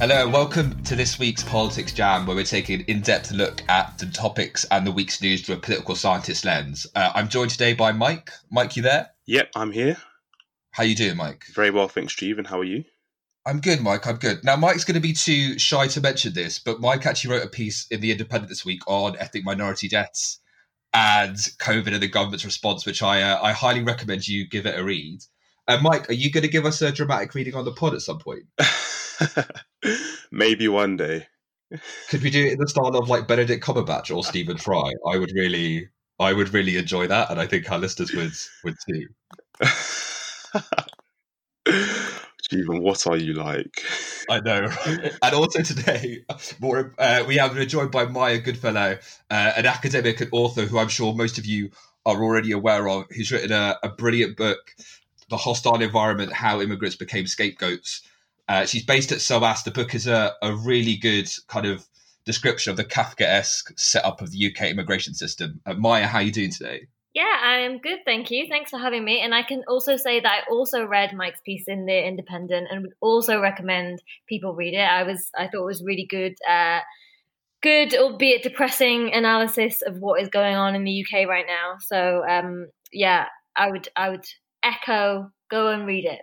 Hello, and welcome to this week's Politics Jam, where we're taking an in-depth look at the topics and the week's news through a political scientist lens. Uh, I'm joined today by Mike. Mike, you there? Yep, I'm here. How you doing, Mike? Very well, thanks, Steve. And how are you? I'm good, Mike. I'm good. Now, Mike's going to be too shy to mention this, but Mike actually wrote a piece in the Independent this week on ethnic minority deaths and COVID and the government's response, which I uh, I highly recommend you give it a read. Uh, Mike, are you going to give us a dramatic reading on the pod at some point? Maybe one day. Could we do it in the style of like Benedict Cumberbatch or Stephen Fry? I would really, I would really enjoy that, and I think our listeners would would too. Stephen, what are you like? I know. and also today, more uh, we have been joined by Maya Goodfellow, uh, an academic and author who I'm sure most of you are already aware of, who's written a, a brilliant book, The Hostile Environment: How Immigrants Became Scapegoats. Uh, she's based at SOAS. The book is a, a really good kind of description of the Kafka-esque setup of the UK immigration system. Uh, Maya, how are you doing today? Yeah, I'm good, thank you. Thanks for having me. And I can also say that I also read Mike's piece in the Independent, and would also recommend people read it. I was, I thought it was really good, uh, good, albeit depressing analysis of what is going on in the UK right now. So, um, yeah, I would, I would echo, go and read it.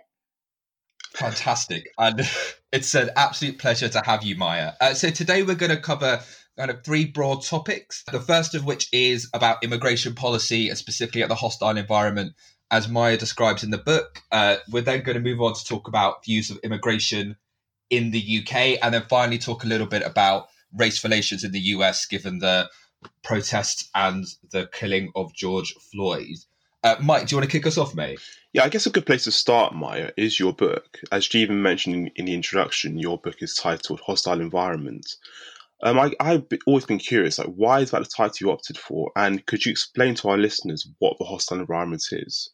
Fantastic, and it's an absolute pleasure to have you, Maya. Uh, so today we're going to cover kind of three broad topics. The first of which is about immigration policy, and specifically at the hostile environment, as Maya describes in the book. Uh, we're then going to move on to talk about views of immigration in the UK, and then finally talk a little bit about race relations in the US, given the protests and the killing of George Floyd. Uh, Mike, do you want to kick us off, mate? Yeah, I guess a good place to start, Maya, is your book. As Stephen mentioned in, in the introduction, your book is titled Hostile Environment. Um, I, I've always been curious, like, why is that the title you opted for? And could you explain to our listeners what the hostile environment is?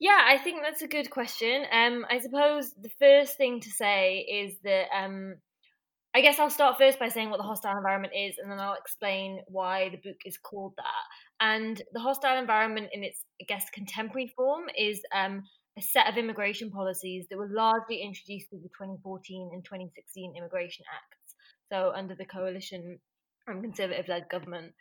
Yeah, I think that's a good question. Um, I suppose the first thing to say is that um, I guess I'll start first by saying what the hostile environment is, and then I'll explain why the book is called that. And the hostile environment, in its I guess contemporary form, is um, a set of immigration policies that were largely introduced through the 2014 and 2016 Immigration Acts, so under the coalition and conservative led government.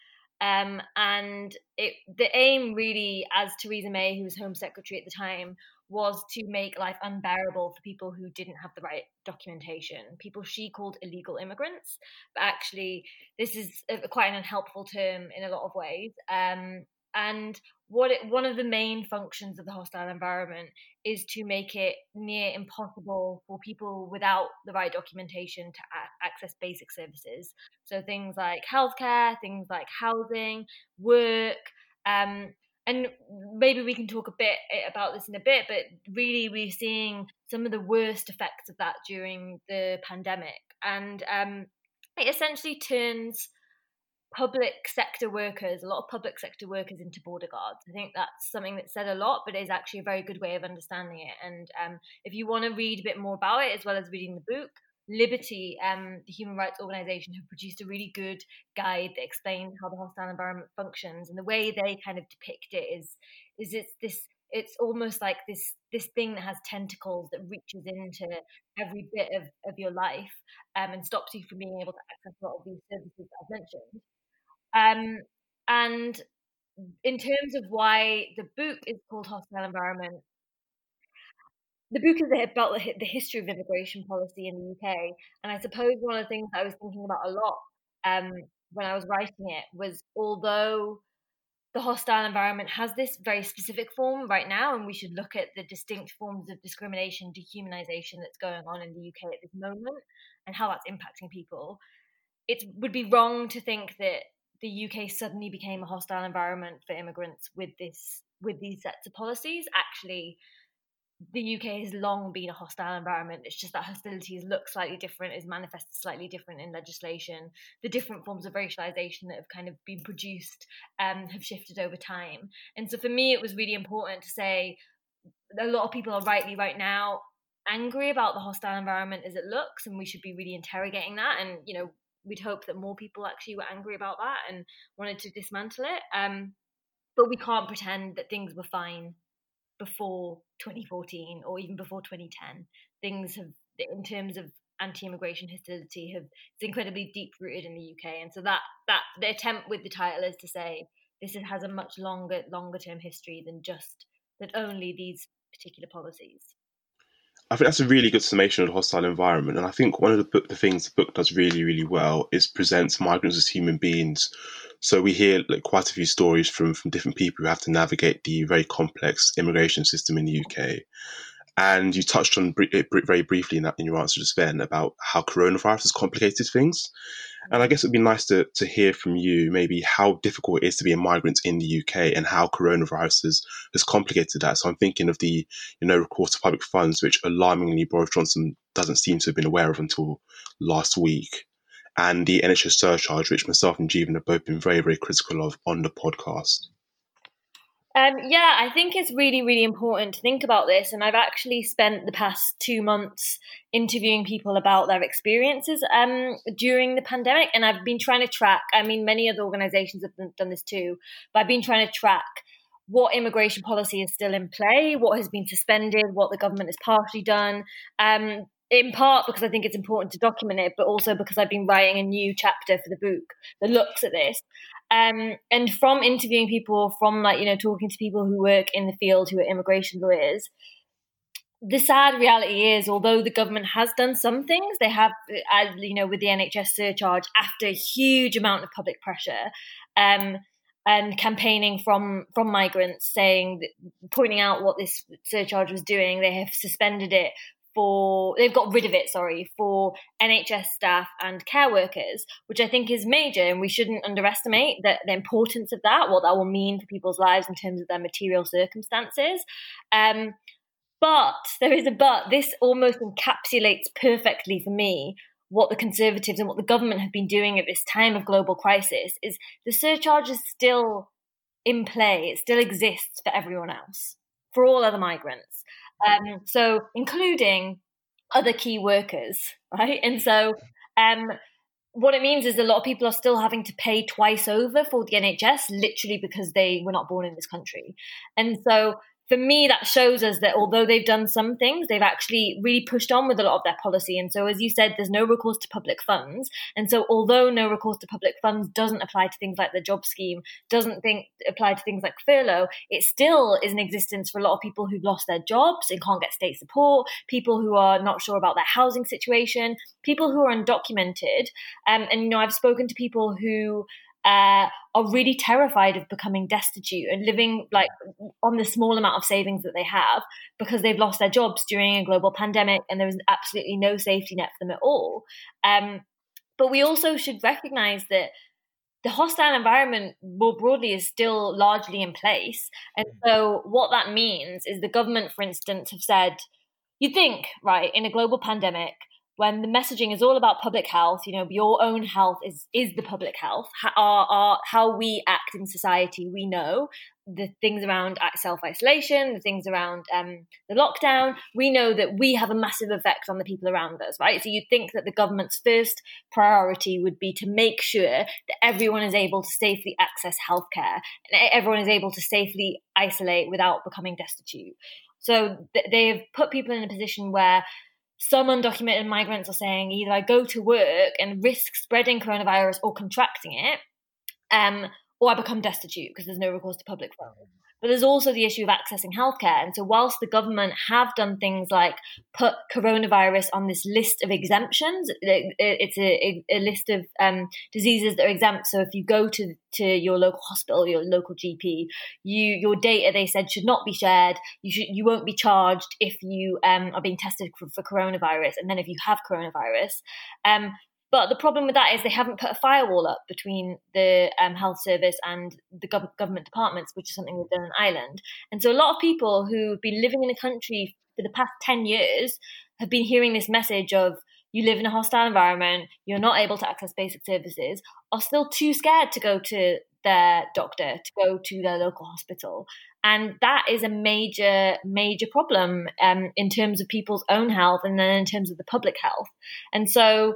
Um, and it, the aim, really, as Theresa May, who was Home Secretary at the time, was to make life unbearable for people who didn't have the right documentation, people she called illegal immigrants. But actually, this is a, quite an unhelpful term in a lot of ways. Um, and what it, one of the main functions of the hostile environment is to make it near impossible for people without the right documentation to a- access basic services. So things like healthcare, things like housing, work, um, and maybe we can talk a bit eh, about this in a bit. But really, we're seeing some of the worst effects of that during the pandemic, and um, it essentially turns public sector workers, a lot of public sector workers into border guards. I think that's something that's said a lot, but is actually a very good way of understanding it. And um, if you want to read a bit more about it, as well as reading the book, Liberty, um, the human rights organization, have produced a really good guide that explains how the hostile environment functions. And the way they kind of depict it is, is it's this it's almost like this this thing that has tentacles that reaches into every bit of, of your life um, and stops you from being able to access a lot of these services that I've mentioned. Um, and in terms of why the book is called Hostile Environment, the book is about the history of immigration policy in the UK. And I suppose one of the things I was thinking about a lot um, when I was writing it was although the hostile environment has this very specific form right now, and we should look at the distinct forms of discrimination, dehumanization that's going on in the UK at this moment and how that's impacting people. It would be wrong to think that the UK suddenly became a hostile environment for immigrants with this with these sets of policies. Actually, the UK has long been a hostile environment. It's just that hostilities look slightly different, is manifested slightly different in legislation. The different forms of racialization that have kind of been produced um, have shifted over time. And so for me, it was really important to say a lot of people are rightly right now angry about the hostile environment as it looks, and we should be really interrogating that. And you know, we'd hope that more people actually were angry about that and wanted to dismantle it. Um, but we can't pretend that things were fine before 2014 or even before 2010. Things have, in terms of anti-immigration hostility have it's incredibly deep rooted in the UK, and so that that the attempt with the title is to say this has a much longer longer term history than just that only these particular policies. I think that's a really good summation of the hostile environment, and I think one of the, the things the book does really, really well is presents migrants as human beings. So we hear like, quite a few stories from from different people who have to navigate the very complex immigration system in the UK. And you touched on it very briefly in, that, in your answer just then about how coronavirus has complicated things. And I guess it'd be nice to, to hear from you maybe how difficult it is to be a migrant in the UK and how coronavirus has, has complicated that. So I'm thinking of the, you know, recourse to public funds, which alarmingly Boris Johnson doesn't seem to have been aware of until last week. And the NHS surcharge, which myself and Jeevan have both been very, very critical of on the podcast. Um, yeah, I think it's really, really important to think about this. And I've actually spent the past two months interviewing people about their experiences um, during the pandemic. And I've been trying to track, I mean, many other organizations have done this too, but I've been trying to track what immigration policy is still in play, what has been suspended, what the government has partially done. Um, in part because I think it's important to document it, but also because I've been writing a new chapter for the book that looks at this. Um, and from interviewing people, from like, you know, talking to people who work in the field who are immigration lawyers, the sad reality is, although the government has done some things, they have, as you know, with the NHS surcharge, after a huge amount of public pressure, um, and campaigning from from migrants, saying, pointing out what this surcharge was doing, they have suspended it for they've got rid of it sorry for nhs staff and care workers which i think is major and we shouldn't underestimate the, the importance of that what that will mean for people's lives in terms of their material circumstances. Um, but there is a but this almost encapsulates perfectly for me what the conservatives and what the government have been doing at this time of global crisis is the surcharge is still in play it still exists for everyone else for all other migrants um, so including other key workers, right? And so um, what it means is a lot of people are still having to pay twice over for the NHS, literally because they were not born in this country. And so for me, that shows us that although they've done some things, they've actually really pushed on with a lot of their policy. And so, as you said, there's no recourse to public funds. And so, although no recourse to public funds doesn't apply to things like the job scheme, doesn't think apply to things like furlough, it still is in existence for a lot of people who've lost their jobs and can't get state support, people who are not sure about their housing situation, people who are undocumented. Um, and you know, I've spoken to people who uh, are really terrified of becoming destitute and living like on the small amount of savings that they have because they've lost their jobs during a global pandemic and there is absolutely no safety net for them at all. Um, but we also should recognize that the hostile environment more broadly is still largely in place. And so what that means is the government, for instance, have said, you think, right, in a global pandemic, when the messaging is all about public health, you know, your own health is is the public health. How, our, our, how we act in society, we know the things around self isolation, the things around um, the lockdown. We know that we have a massive effect on the people around us, right? So you'd think that the government's first priority would be to make sure that everyone is able to safely access healthcare and everyone is able to safely isolate without becoming destitute. So th- they've put people in a position where some undocumented migrants are saying either I go to work and risk spreading coronavirus or contracting it, um, or I become destitute because there's no recourse to public funds. But there's also the issue of accessing healthcare. And so, whilst the government have done things like put coronavirus on this list of exemptions, it's a, a list of um, diseases that are exempt. So, if you go to, to your local hospital, your local GP, you your data they said should not be shared. You should you won't be charged if you um, are being tested for, for, coronavirus, and then if you have coronavirus. Um, but the problem with that is they haven't put a firewall up between the um, health service and the gov- government departments, which is something we've done in Ireland. And so a lot of people who've been living in the country for the past 10 years have been hearing this message of you live in a hostile environment, you're not able to access basic services, are still too scared to go to their doctor, to go to their local hospital. And that is a major, major problem um, in terms of people's own health and then in terms of the public health. And so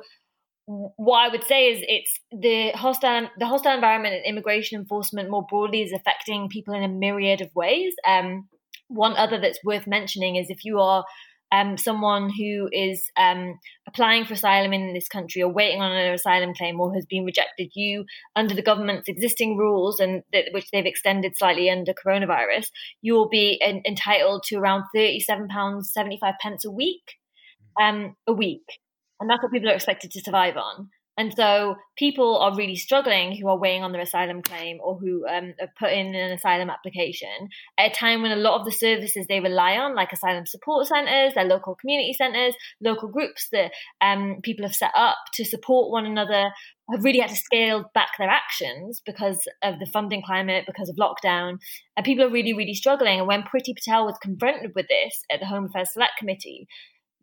what I would say is it's the hostile the hostile environment and immigration enforcement more broadly is affecting people in a myriad of ways. Um, one other that's worth mentioning is if you are um, someone who is um, applying for asylum in this country or waiting on an asylum claim or has been rejected, you, under the government's existing rules and th- which they've extended slightly under coronavirus, you will be en- entitled to around £37.75 pence a week, um, a week. And that's what people are expected to survive on. And so people are really struggling who are weighing on their asylum claim or who um, have put in an asylum application at a time when a lot of the services they rely on, like asylum support centres, their local community centres, local groups that um, people have set up to support one another, have really had to scale back their actions because of the funding climate, because of lockdown. And people are really, really struggling. And when Priti Patel was confronted with this at the Home Affairs Select Committee,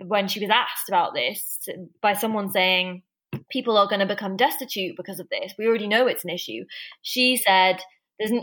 when she was asked about this by someone saying, people are going to become destitute because of this. We already know it's an issue. She said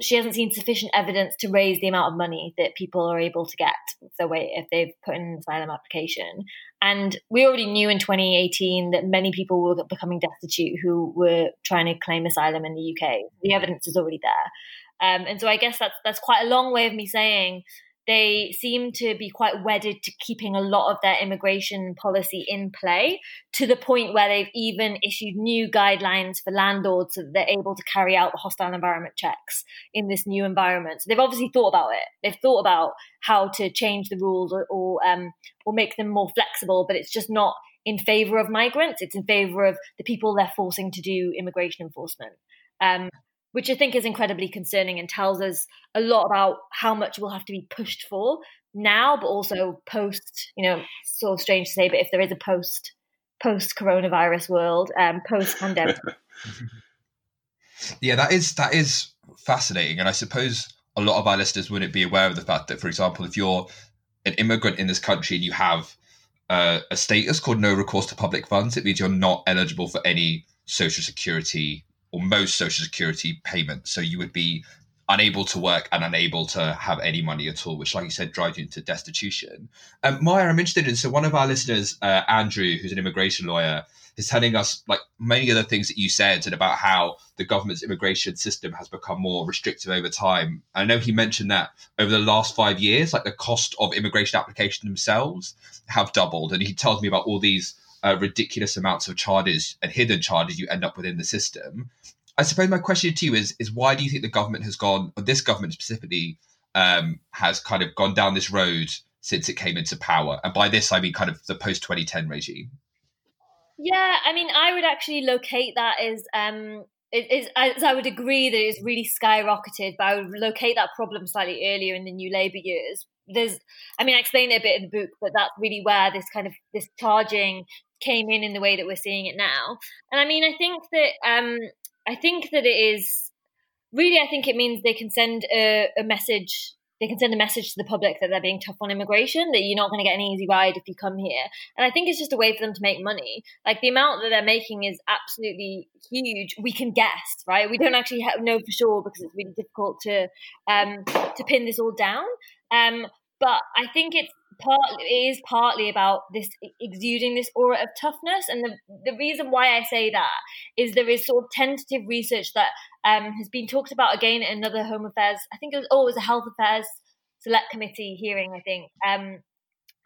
she hasn't seen sufficient evidence to raise the amount of money that people are able to get if, if they've put in an asylum application. And we already knew in 2018 that many people were becoming destitute who were trying to claim asylum in the UK. The evidence is already there. Um, and so I guess that's that's quite a long way of me saying they seem to be quite wedded to keeping a lot of their immigration policy in play to the point where they've even issued new guidelines for landlords so that they're able to carry out the hostile environment checks in this new environment. So they've obviously thought about it. They've thought about how to change the rules or or, um, or make them more flexible, but it's just not in favor of migrants. It's in favor of the people they're forcing to do immigration enforcement. Um, which I think is incredibly concerning and tells us a lot about how much we'll have to be pushed for now, but also post, you know, sort of strange to say, but if there is a post post coronavirus world, um, post pandemic. yeah, that is that is fascinating. And I suppose a lot of our listeners wouldn't be aware of the fact that, for example, if you're an immigrant in this country and you have uh, a status called no recourse to public funds, it means you're not eligible for any social security or most social security payments. So you would be unable to work and unable to have any money at all, which, like you said, drives you into destitution. Um, Maya, I'm interested in. So one of our listeners, uh, Andrew, who's an immigration lawyer, is telling us like many of the things that you said and about how the government's immigration system has become more restrictive over time. I know he mentioned that over the last five years, like the cost of immigration applications themselves have doubled, and he tells me about all these uh, ridiculous amounts of charges and hidden charges you end up within the system. I suppose my question to you is is why do you think the government has gone, or this government specifically, um, has kind of gone down this road since it came into power? And by this, I mean kind of the post 2010 regime. Yeah, I mean, I would actually locate that as um, it is as I would agree that it's really skyrocketed, but I would locate that problem slightly earlier in the new Labour years. There's, I mean, I explain it a bit in the book, but that's really where this kind of this charging came in in the way that we're seeing it now. And I mean, I think that um, I think that it is really. I think it means they can send a, a message. They can send a message to the public that they're being tough on immigration, that you're not going to get an easy ride if you come here. And I think it's just a way for them to make money. Like the amount that they're making is absolutely huge. We can guess, right? We don't actually have, know for sure because it's really difficult to um, to pin this all down. Um, but I think it's part it is partly about this exuding this aura of toughness and the, the reason why i say that is there is sort of tentative research that um, has been talked about again in another home affairs i think it was oh a health affairs select committee hearing i think um,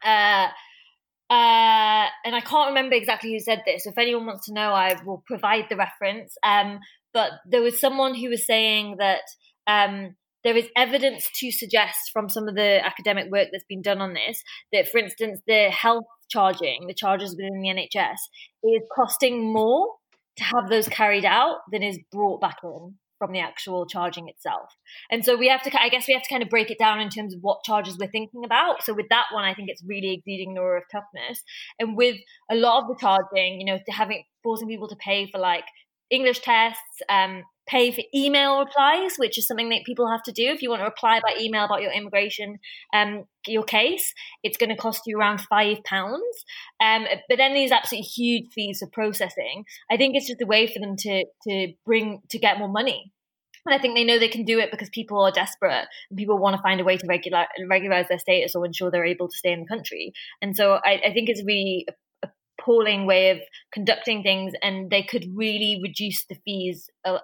uh, uh, and I can't remember exactly who said this. If anyone wants to know, I will provide the reference. Um, but there was someone who was saying that um, there is evidence to suggest from some of the academic work that's been done on this that, for instance, the health charging, the charges within the NHS, is costing more to have those carried out than is brought back in from the actual charging itself. And so we have to, I guess we have to kind of break it down in terms of what charges we're thinking about. So with that one, I think it's really exceeding the aura of toughness. And with a lot of the charging, you know, having forcing people to pay for like English tests, um, pay for email replies, which is something that people have to do. If you want to reply by email about your immigration, um, your case, it's going to cost you around five pounds. Um, but then these absolutely huge fees for processing. I think it's just a way for them to to bring to get more money. And I think they know they can do it because people are desperate and people want to find a way to regular, regularize their status or ensure they're able to stay in the country. And so I, I think it's really appalling way of conducting things and they could really reduce the fees uh,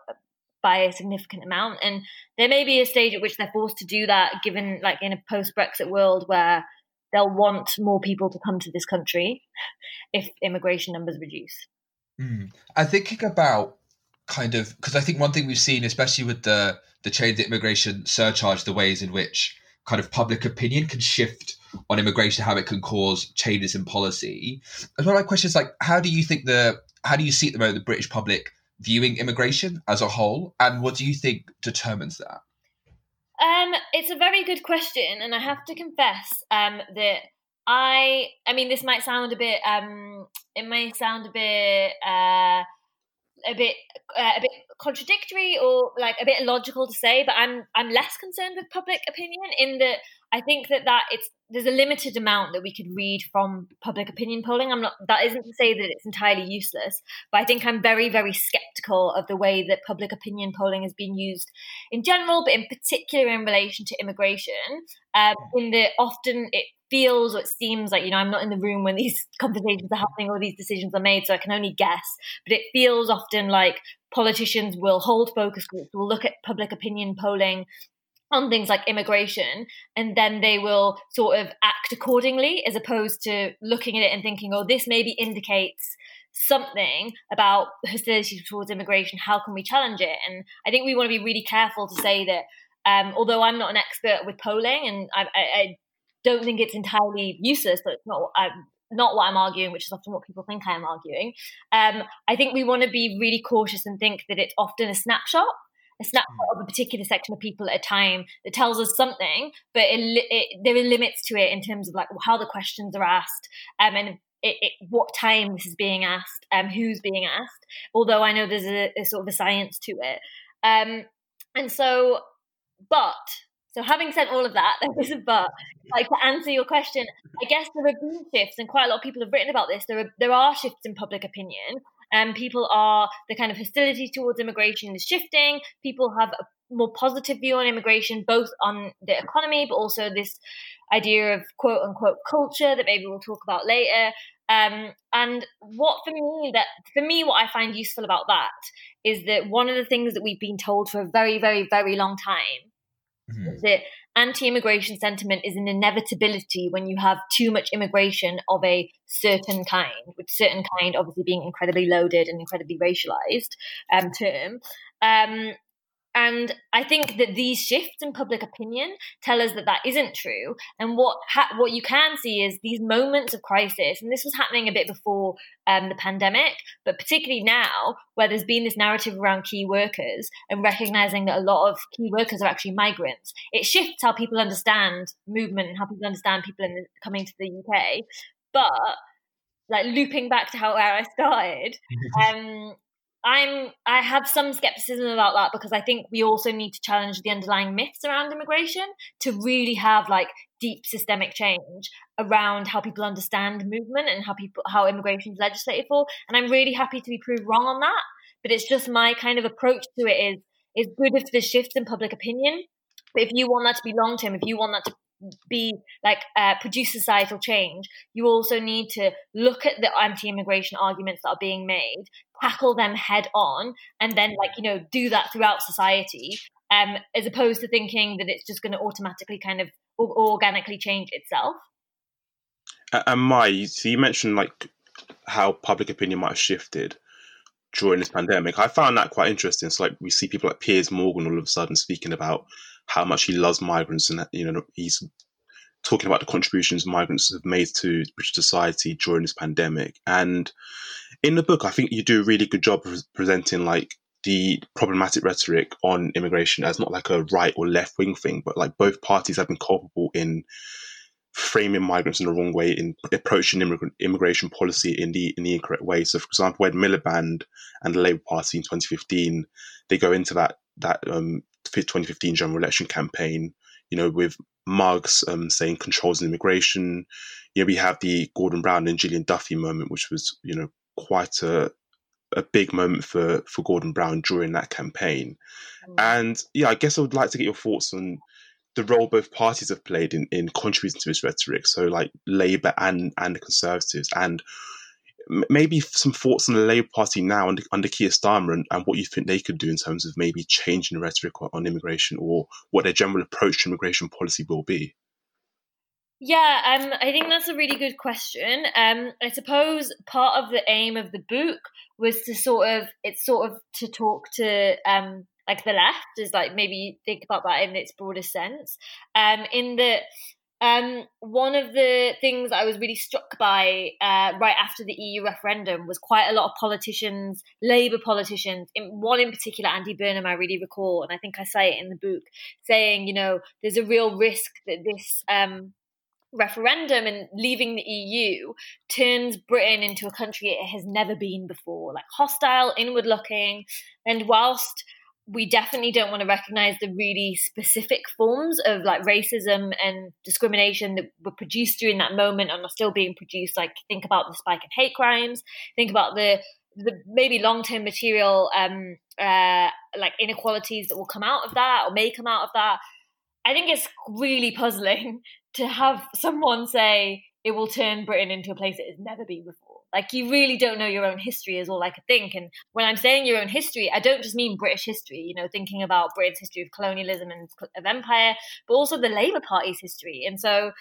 by a significant amount. And there may be a stage at which they're forced to do that, given like in a post Brexit world where they'll want more people to come to this country if immigration numbers reduce. Mm. And thinking about kind of because I think one thing we've seen, especially with the the change the immigration surcharge, the ways in which kind of public opinion can shift on immigration, how it can cause changes in policy. As well, my question is like, how do you think the how do you see at the moment the British public viewing immigration as a whole, and what do you think determines that? Um, it's a very good question, and I have to confess um, that I, I mean, this might sound a bit, um, it may sound a bit, uh, a bit, uh, a bit contradictory or like a bit illogical to say, but I'm, I'm less concerned with public opinion in that I think that that it's there's a limited amount that we could read from public opinion polling. I'm not that isn't to say that it's entirely useless, but I think I'm very very skeptical of the way that public opinion polling has been used in general, but in particular in relation to immigration. Um, in that often it feels or it seems like you know I'm not in the room when these conversations are happening or these decisions are made, so I can only guess. But it feels often like politicians will hold focus groups, will look at public opinion polling on things like immigration and then they will sort of act accordingly as opposed to looking at it and thinking oh this maybe indicates something about hostility towards immigration how can we challenge it and i think we want to be really careful to say that um, although i'm not an expert with polling and I, I, I don't think it's entirely useless but it's not I'm, not what I'm arguing, which is often what people think I am arguing. Um, I think we want to be really cautious and think that it's often a snapshot a snapshot of a particular section of people at a time that tells us something, but it, it, there are limits to it in terms of like how the questions are asked um, and it, it, what time this is being asked, um, who's being asked. Although I know there's a, a sort of a science to it, um, and so, but so having said all of that, there is a but. Like to answer your question, I guess there have been shifts, and quite a lot of people have written about this. There are there are shifts in public opinion, and people are the kind of hostility towards immigration is shifting. People have a more positive view on immigration, both on the economy, but also this idea of quote unquote culture that maybe we'll talk about later. Um, and what for me that for me what I find useful about that is that one of the things that we've been told for a very very very long time mm-hmm. is that anti-immigration sentiment is an inevitability when you have too much immigration of a certain kind, with certain kind obviously being incredibly loaded and incredibly racialized um, term. Um, and I think that these shifts in public opinion tell us that that isn't true. And what ha- what you can see is these moments of crisis, and this was happening a bit before um, the pandemic, but particularly now, where there's been this narrative around key workers and recognizing that a lot of key workers are actually migrants. It shifts how people understand movement and how people understand people the, coming to the UK. But like looping back to how where I started, um, I'm I have some skepticism about that because I think we also need to challenge the underlying myths around immigration to really have like deep systemic change around how people understand movement and how people how immigration is legislated for. And I'm really happy to be proved wrong on that. But it's just my kind of approach to it is is good if there's shifts in public opinion. But if you want that to be long term, if you want that to be like uh, produce societal change, you also need to look at the anti-immigration arguments that are being made, tackle them head on, and then like you know do that throughout society, um, as opposed to thinking that it's just going to automatically kind of organically change itself. And Maya, so you mentioned like how public opinion might have shifted during this pandemic. I found that quite interesting. So like we see people like Piers Morgan all of a sudden speaking about how much he loves migrants and you know he's talking about the contributions migrants have made to British society during this pandemic. And in the book, I think you do a really good job of presenting like the problematic rhetoric on immigration as not like a right or left wing thing, but like both parties have been culpable in framing migrants in the wrong way, in approaching immigrant, immigration policy in the in the incorrect way. So, for example, when Miliband and the Labour Party in 2015 they go into that that um, 2015 general election campaign, you know, with Mugs um, saying controls in immigration. You know, we have the Gordon Brown and Gillian Duffy moment, which was, you know, quite a a big moment for for Gordon Brown during that campaign. Mm. And yeah, I guess I would like to get your thoughts on the role both parties have played in, in contributing to this rhetoric. So like Labour and and the Conservatives, and maybe some thoughts on the Labour Party now under, under Keir Starmer and, and, what you think they could do in terms of maybe changing the rhetoric on immigration or what their general approach to immigration policy will be. Yeah, um, I think that's a really good question. Um, I suppose part of the aim of the book was to sort of it's sort of to talk to um like the left is like maybe think about that in its broader sense. Um, in the um, one of the things I was really struck by uh, right after the EU referendum was quite a lot of politicians, Labour politicians, in, one in particular, Andy Burnham, I really recall, and I think I say it in the book, saying, you know, there's a real risk that this um, referendum and leaving the EU turns Britain into a country it has never been before, like hostile, inward looking. And whilst we definitely don't want to recognize the really specific forms of like racism and discrimination that were produced during that moment and are still being produced, like think about the spike in hate crimes, think about the the maybe long term material um uh like inequalities that will come out of that or may come out of that. I think it's really puzzling to have someone say it will turn Britain into a place it has never been before. Like you really don't know your own history is all I could think. And when I'm saying your own history, I don't just mean British history, you know, thinking about Britain's history of colonialism and of empire, but also the Labour Party's history. And so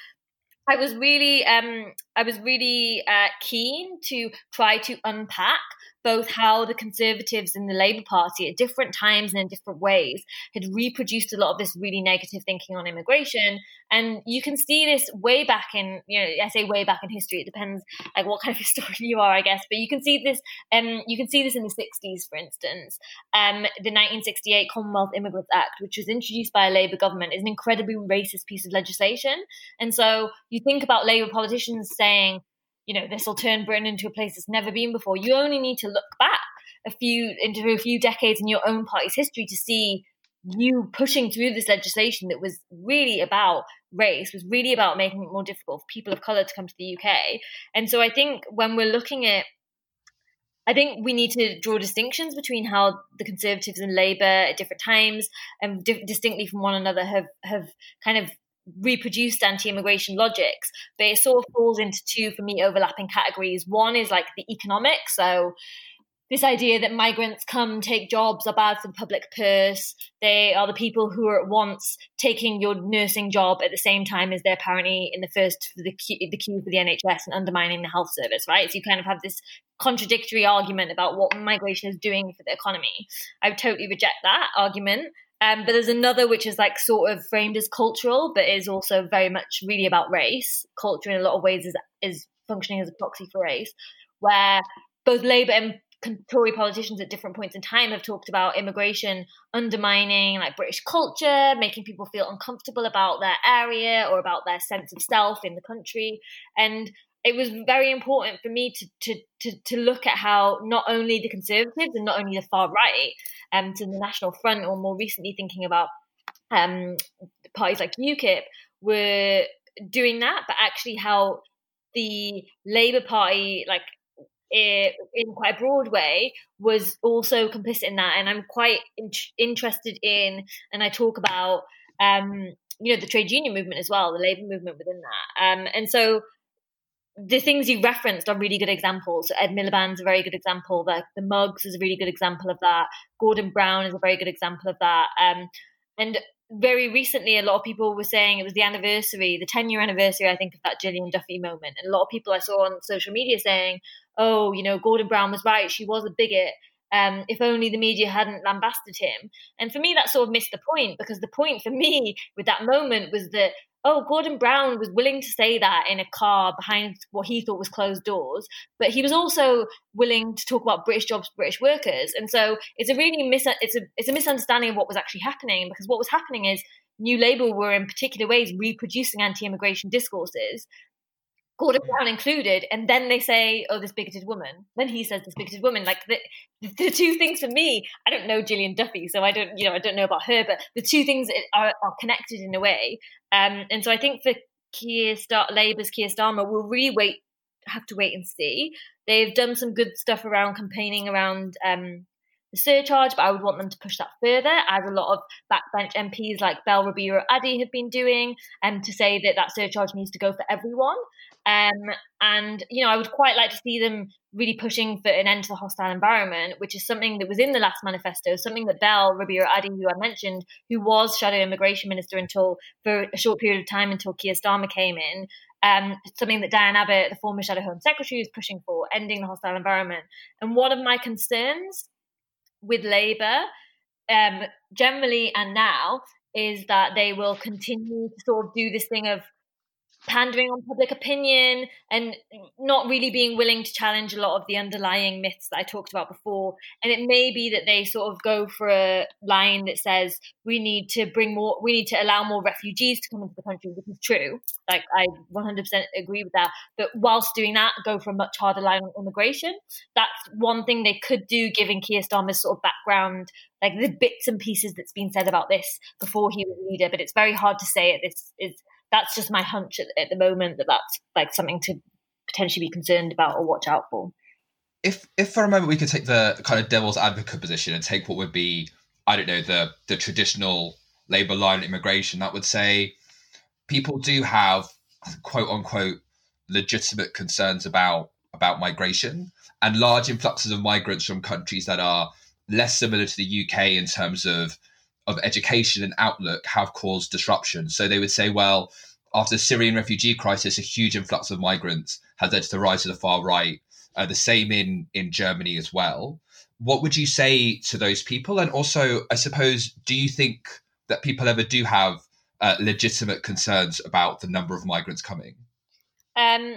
I was really, um, I was really uh, keen to try to unpack both how the Conservatives and the Labour Party at different times and in different ways had reproduced a lot of this really negative thinking on immigration. And you can see this way back in, you know, I say way back in history, it depends like what kind of historian you are, I guess, but you can see this, um, you can see this in the 60s, for instance. Um, the 1968 Commonwealth Immigrants Act, which was introduced by a Labour government, is an incredibly racist piece of legislation. And so you think about Labour politicians saying, you know, this will turn Britain into a place it's never been before. You only need to look back a few into a few decades in your own party's history to see you pushing through this legislation that was really about race, was really about making it more difficult for people of colour to come to the UK. And so I think when we're looking at I think we need to draw distinctions between how the Conservatives and Labour at different times and di- distinctly from one another have have kind of reproduced anti-immigration logics but it sort of falls into two for me overlapping categories. One is like the economic so this idea that migrants come take jobs are bad for the public purse. They are the people who are at once taking your nursing job at the same time as they're apparently in the first the queue, the queue for the nhs and undermining the health service right? So you kind of have this contradictory argument about what migration is doing for the economy. I would totally reject that argument um, but there's another which is like sort of framed as cultural, but is also very much really about race. Culture in a lot of ways is is functioning as a proxy for race, where both Labour and Tory politicians at different points in time have talked about immigration undermining like British culture, making people feel uncomfortable about their area or about their sense of self in the country. And it was very important for me to, to, to, to look at how not only the Conservatives and not only the far right, um, to the National Front, or more recently thinking about um, parties like UKIP, were doing that, but actually how the Labour Party, like in quite a broad way, was also complicit in that. And I'm quite in- interested in, and I talk about, um, you know, the trade union movement as well, the labour movement within that. Um, and so the things you referenced are really good examples. Ed Miliband's a very good example. The, the Mugs is a really good example of that. Gordon Brown is a very good example of that. Um, and very recently, a lot of people were saying it was the anniversary, the 10 year anniversary, I think, of that Gillian Duffy moment. And a lot of people I saw on social media saying, oh, you know, Gordon Brown was right. She was a bigot. Um, if only the media hadn't lambasted him. And for me, that sort of missed the point because the point for me with that moment was that oh, Gordon Brown was willing to say that in a car behind what he thought was closed doors, but he was also willing to talk about British jobs, British workers, and so it's a really mis- it's a it's a misunderstanding of what was actually happening because what was happening is New Labour were in particular ways reproducing anti-immigration discourses Gordon Brown included, and then they say, "Oh, this bigoted woman." Then he says, "This bigoted woman." Like the, the two things for me, I don't know Gillian Duffy, so I don't, you know, I don't know about her, but the two things are, are connected in a way. Um, and so I think for Keir Star- Labour's Keir Starmer, we'll really wait, have to wait and see. They've done some good stuff around campaigning around um, the surcharge, but I would want them to push that further, as a lot of backbench MPs like Bell Ribeiro-Addy have been doing, and um, to say that that surcharge needs to go for everyone. Um, and you know, I would quite like to see them really pushing for an end to the hostile environment, which is something that was in the last manifesto, something that Bell Ribeiro-Addy, who I mentioned, who was shadow immigration minister until for a short period of time until Keir Starmer came in, um, something that Diane Abbott, the former shadow home secretary, is pushing for, ending the hostile environment. And one of my concerns with Labour, um, generally and now, is that they will continue to sort of do this thing of pandering on public opinion and not really being willing to challenge a lot of the underlying myths that I talked about before. And it may be that they sort of go for a line that says we need to bring more, we need to allow more refugees to come into the country, which is true. Like I 100% agree with that. But whilst doing that, go for a much harder line on immigration. That's one thing they could do, given Keir Starmer's sort of background like the bits and pieces that's been said about this before he was leader, but it's very hard to say it. This is that's just my hunch at, at the moment that that's like something to potentially be concerned about or watch out for. If if for a moment we could take the kind of devil's advocate position and take what would be I don't know the the traditional Labour line immigration, that would say people do have quote unquote legitimate concerns about about migration and large influxes of migrants from countries that are less similar to the UK in terms of of education and outlook have caused disruption. So they would say, well, after the Syrian refugee crisis, a huge influx of migrants has led to the rise of the far right. Uh, the same in in Germany as well. What would you say to those people? And also, I suppose, do you think that people ever do have uh, legitimate concerns about the number of migrants coming? Um,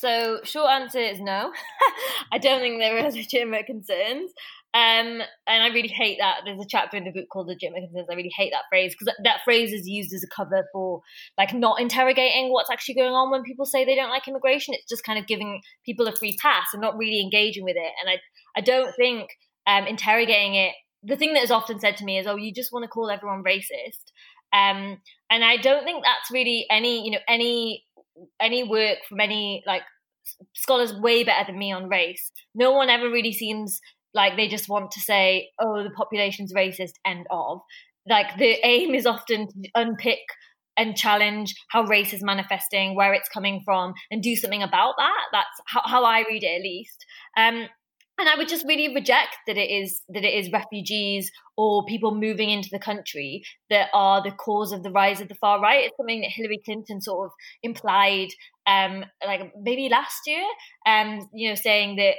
so, short answer is no. I don't think there are legitimate concerns. Um, and I really hate that. There's a chapter in the book called Legitimate Concerns. I really hate that phrase because that phrase is used as a cover for like not interrogating what's actually going on when people say they don't like immigration. It's just kind of giving people a free pass and not really engaging with it. And I, I don't think um, interrogating it. The thing that is often said to me is, "Oh, you just want to call everyone racist," um, and I don't think that's really any, you know, any any work from any like scholars way better than me on race. No one ever really seems like they just want to say, oh, the population's racist, end of. Like the aim is often to unpick and challenge how race is manifesting, where it's coming from, and do something about that. That's how, how I read it, at least. Um, and I would just really reject that it is that it is refugees or people moving into the country that are the cause of the rise of the far right. It's something that Hillary Clinton sort of implied, um, like maybe last year, um, you know, saying that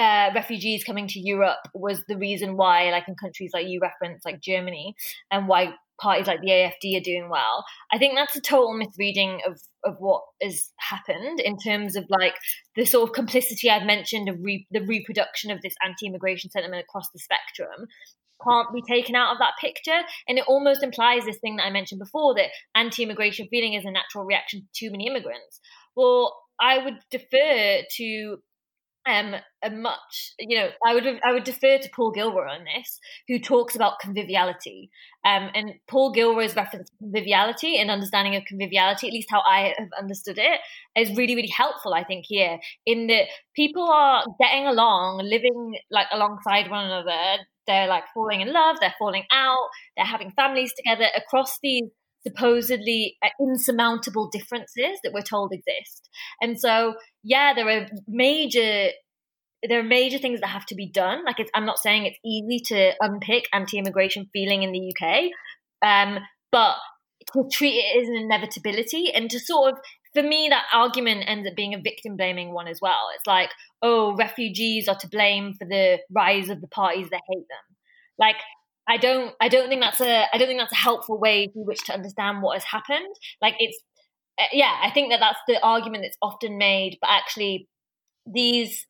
uh, refugees coming to Europe was the reason why, like in countries like you reference, like Germany, and why parties like the AFD are doing well. I think that's a total misreading of of what has happened in terms of like the sort of complicity I've mentioned of re- the reproduction of this anti-immigration sentiment across the spectrum can't be taken out of that picture and it almost implies this thing that I mentioned before that anti-immigration feeling is a natural reaction to too many immigrants. Well, I would defer to um, a much, you know, I would I would defer to Paul Gilroy on this, who talks about conviviality. Um, and Paul Gilroy's reference to conviviality and understanding of conviviality, at least how I have understood it, is really really helpful. I think here in that people are getting along, living like alongside one another. They're like falling in love. They're falling out. They're having families together across these supposedly uh, insurmountable differences that we're told exist. And so, yeah, there are major there are major things that have to be done. Like I'm not saying it's easy to unpick anti-immigration feeling in the UK, um, but to treat it as an inevitability and to sort of for me that argument ends up being a victim blaming one as well it's like oh refugees are to blame for the rise of the parties that hate them like I don't I don't think that's a I don't think that's a helpful way through which to understand what has happened. Like it's uh, yeah, I think that that's the argument that's often made, but actually these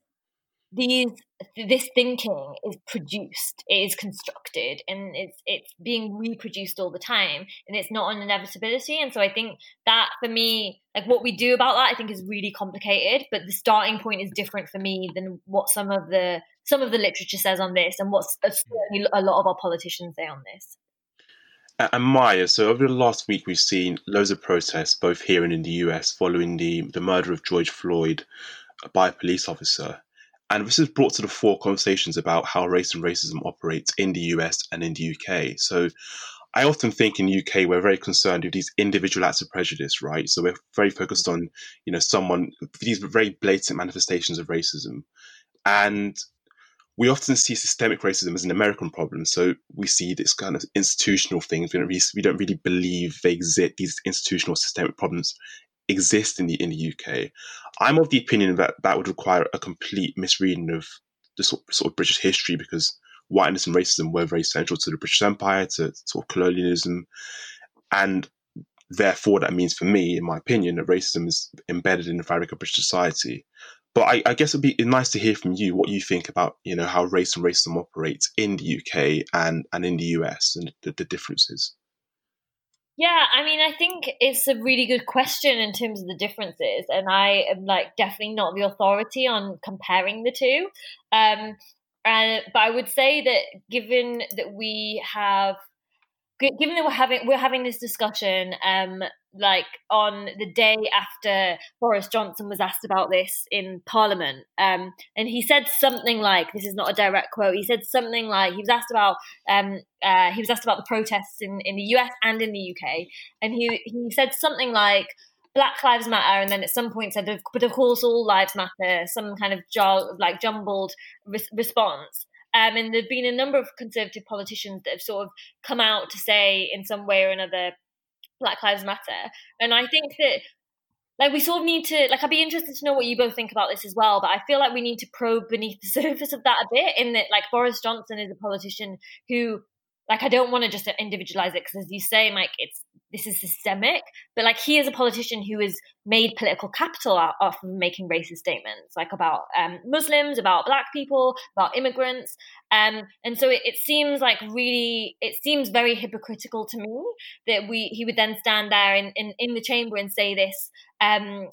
these this thinking is produced it is constructed and it's it's being reproduced all the time and it's not an inevitability and so i think that for me like what we do about that i think is really complicated but the starting point is different for me than what some of the some of the literature says on this and what uh, a lot of our politicians say on this and Maya, so over the last week, we've seen loads of protests, both here and in the US, following the, the murder of George Floyd by a police officer. And this has brought to the fore conversations about how race and racism operates in the US and in the UK. So I often think in the UK we're very concerned with these individual acts of prejudice, right? So we're very focused on, you know, someone these very blatant manifestations of racism, and we often see systemic racism as an American problem. So we see this kind of institutional things. We don't really, we don't really believe they exist. These institutional systemic problems exist in the in the UK. I'm of the opinion that that would require a complete misreading of the sort, sort of British history because whiteness and racism were very central to the British Empire, to sort of colonialism, and therefore that means for me, in my opinion, that racism is embedded in the fabric of British society. But I, I guess it'd be nice to hear from you what you think about you know how race and racism operates in the UK and and in the US and the, the differences. Yeah, I mean, I think it's a really good question in terms of the differences, and I am like definitely not the authority on comparing the two. Um, and but I would say that given that we have given that we're having we're having this discussion um like on the day after Boris Johnson was asked about this in Parliament um and he said something like this is not a direct quote he said something like he was asked about um uh, he was asked about the protests in in the US and in the UK and he he said something like Black Lives Matter, and then at some point said, but of course all lives matter. Some kind of like jumbled re- response. Um, and there've been a number of conservative politicians that have sort of come out to say, in some way or another, Black Lives Matter. And I think that like we sort of need to like I'd be interested to know what you both think about this as well. But I feel like we need to probe beneath the surface of that a bit. In that, like Boris Johnson is a politician who like I don't want to just individualize it because as you say, Mike, it's this is systemic. But like he is a politician who has made political capital off of making racist statements, like about um, Muslims, about black people, about immigrants. Um, and so it, it, seems like really, it seems very hypocritical to me that we he would then stand there in, in, in the chamber and say this, um,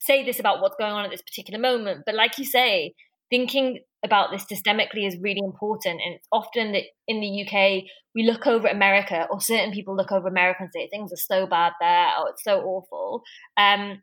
say this about what's going on at this particular moment. But like you say, thinking about this systemically is really important. And it's often that in the UK, we look over America, or certain people look over America and say things are so bad there, oh, it's so awful. Um,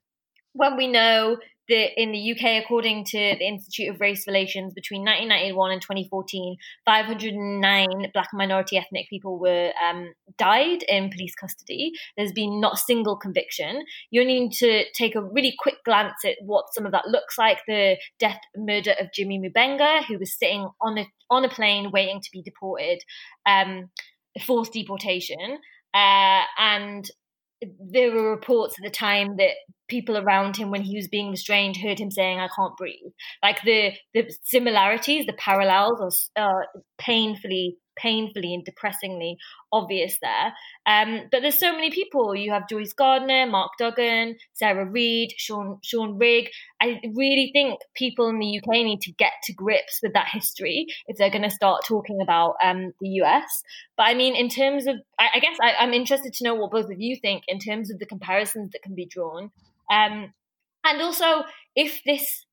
when we know that in the UK, according to the Institute of Race Relations, between 1991 and 2014, 509 Black and minority ethnic people were um, died in police custody. There's been not a single conviction. You only need to take a really quick glance at what some of that looks like. The death murder of Jimmy Mubenga, who was sitting on a on a plane waiting to be deported, um, forced deportation. Uh, and there were reports at the time that people around him when he was being restrained heard him saying i can't breathe. Like the the similarities the parallels are uh, painfully painfully and depressingly obvious there. Um, but there's so many people. You have Joyce Gardner, Mark Duggan, Sarah Reed, Sean Sean Rigg. I really think people in the UK need to get to grips with that history if they're going to start talking about um, the US. But I mean, in terms of, I, I guess I, am interested to know what both of you think in terms of the comparisons that can be drawn. Um, and also, if this,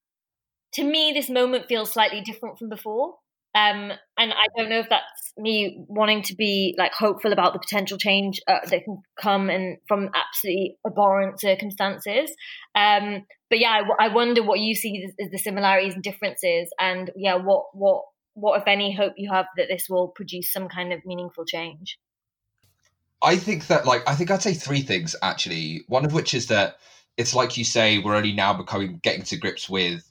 to me, this moment feels slightly different from before. Um, and I don't know if that's me wanting to be like hopeful about the potential change uh, that can come and from absolutely abhorrent circumstances. Um, but yeah, I, I, wonder what you see as the similarities and differences, and yeah, what what what if any hope you have that this will produce some kind of meaningful change. I think that like I think I'd say three things actually. One of which is that it's like you say we're only now becoming getting to grips with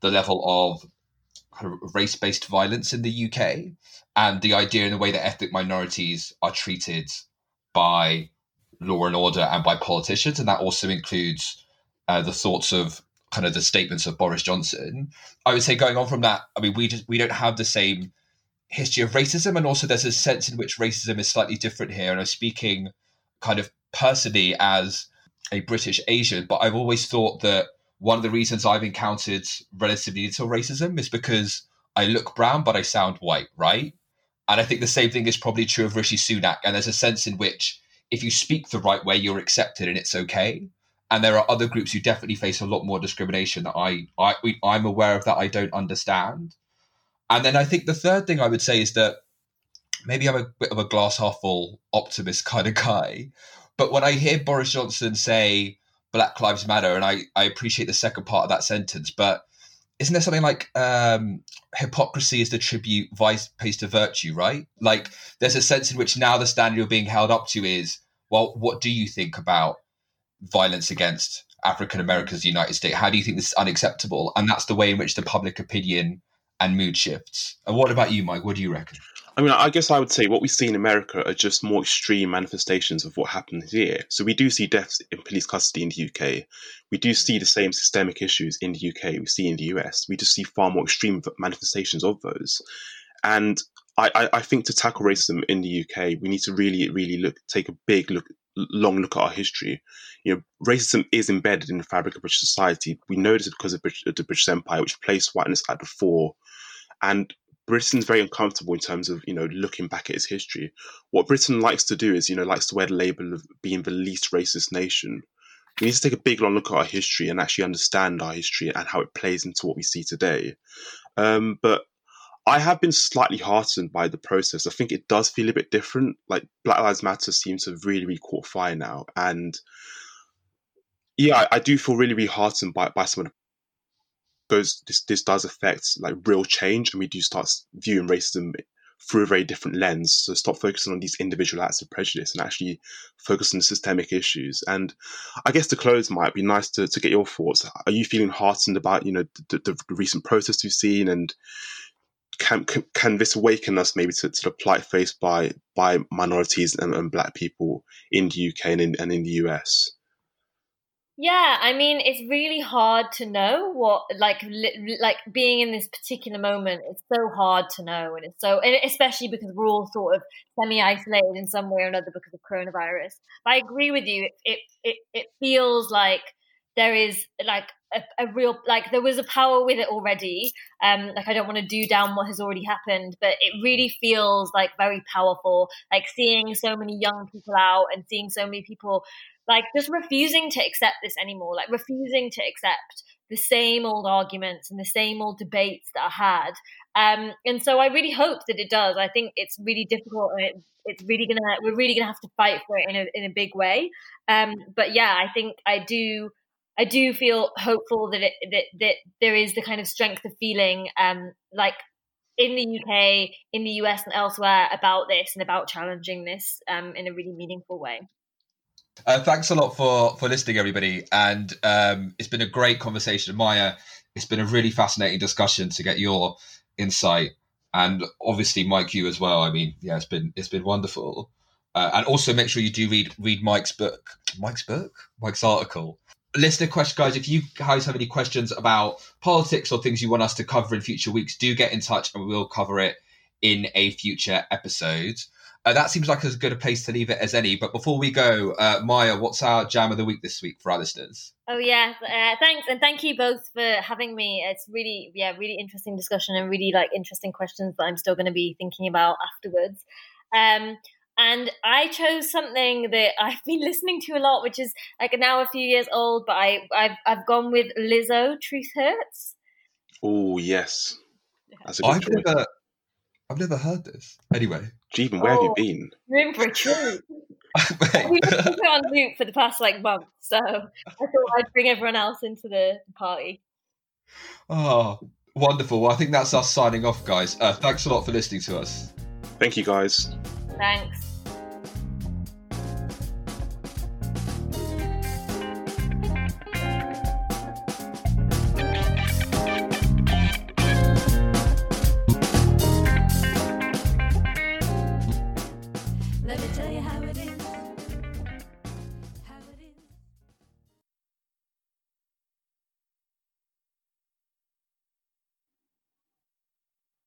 the level of kind of race based violence in the UK and the idea in the way that ethnic minorities are treated by law and order and by politicians. And that also includes uh, the thoughts of kind of the statements of Boris Johnson. I would say going on from that, I mean, we just, we don't have the same history of racism. And also there's a sense in which racism is slightly different here. And I'm speaking kind of personally as a British Asian, but I've always thought that one of the reasons I've encountered relatively little racism is because I look brown, but I sound white, right? And I think the same thing is probably true of Rishi Sunak. And there's a sense in which if you speak the right way, you're accepted and it's okay. And there are other groups who definitely face a lot more discrimination that I, I I'm aware of that I don't understand. And then I think the third thing I would say is that maybe I'm a bit of a glass half full optimist kind of guy. But when I hear Boris Johnson say, Black Lives Matter, and I, I appreciate the second part of that sentence, but isn't there something like um, hypocrisy is the tribute vice pays to virtue, right? Like there's a sense in which now the standard you're being held up to is, well, what do you think about violence against African Americans in the United States? How do you think this is unacceptable? And that's the way in which the public opinion and mood shifts. And what about you, Mike? What do you reckon? I mean, I guess I would say what we see in America are just more extreme manifestations of what happens here. So we do see deaths in police custody in the UK. We do see the same systemic issues in the UK we see in the US. We just see far more extreme manifestations of those. And I, I think to tackle racism in the UK, we need to really, really look, take a big look, long look at our history. You know, racism is embedded in the fabric of British society. We know this because of the British Empire, which placed whiteness at the fore. And Britain's very uncomfortable in terms of you know looking back at its history. What Britain likes to do is you know likes to wear the label of being the least racist nation. We need to take a big long look at our history and actually understand our history and how it plays into what we see today. Um, but I have been slightly heartened by the process. I think it does feel a bit different. Like Black Lives Matter seems to have really, really caught fire now, and yeah, I, I do feel really, really heartened by by some of the goes this this does affect like real change, and we do start viewing racism through a very different lens. So stop focusing on these individual acts of prejudice and actually focus on the systemic issues. And I guess to close, might be nice to, to get your thoughts. Are you feeling heartened about you know the, the, the recent protests we've seen, and can, can this awaken us maybe to, to the plight faced by by minorities and, and black people in the UK and in, and in the US? Yeah, I mean, it's really hard to know what, like, li- like being in this particular moment. It's so hard to know, and it's so, and especially because we're all sort of semi-isolated in some way or another because of coronavirus. But I agree with you. It it it, feels like there is like a, a, real like there was a power with it already. Um, like I don't want to do down what has already happened, but it really feels like very powerful. Like seeing so many young people out and seeing so many people like just refusing to accept this anymore, like refusing to accept the same old arguments and the same old debates that I had. Um, and so I really hope that it does. I think it's really difficult and it, it's really gonna we're really gonna have to fight for it in a in a big way. Um, but yeah, I think I do I do feel hopeful that it that that there is the kind of strength of feeling um, like in the UK, in the US, and elsewhere about this and about challenging this um, in a really meaningful way. Uh, thanks a lot for for listening, everybody, and um, it's been a great conversation, Maya. It's been a really fascinating discussion to get your insight, and obviously Mike, you as well. I mean, yeah, it's been it's been wonderful, uh, and also make sure you do read read Mike's book, Mike's book, Mike's article. Listener question, guys. If you guys have any questions about politics or things you want us to cover in future weeks, do get in touch, and we will cover it in a future episode. Uh, that seems like as good a place to leave it as any. But before we go, uh, Maya, what's our jam of the week this week for our listeners? Oh yeah, uh, thanks and thank you both for having me. It's really yeah, really interesting discussion and really like interesting questions that I'm still going to be thinking about afterwards. Um, and I chose something that I've been listening to a lot, which is like now a few years old, but I I've I've gone with Lizzo. Truth hurts. Oh yes, that's a good I've choice. never I've never heard this. Anyway. Jeevan, where oh, have you oh, been? You're in for a treat. We've been on loop for the past like month, so I thought I'd bring everyone else into the party. Oh, wonderful. Well, I think that's us signing off, guys. Uh, thanks a lot for listening to us. Thank you, guys. Thanks.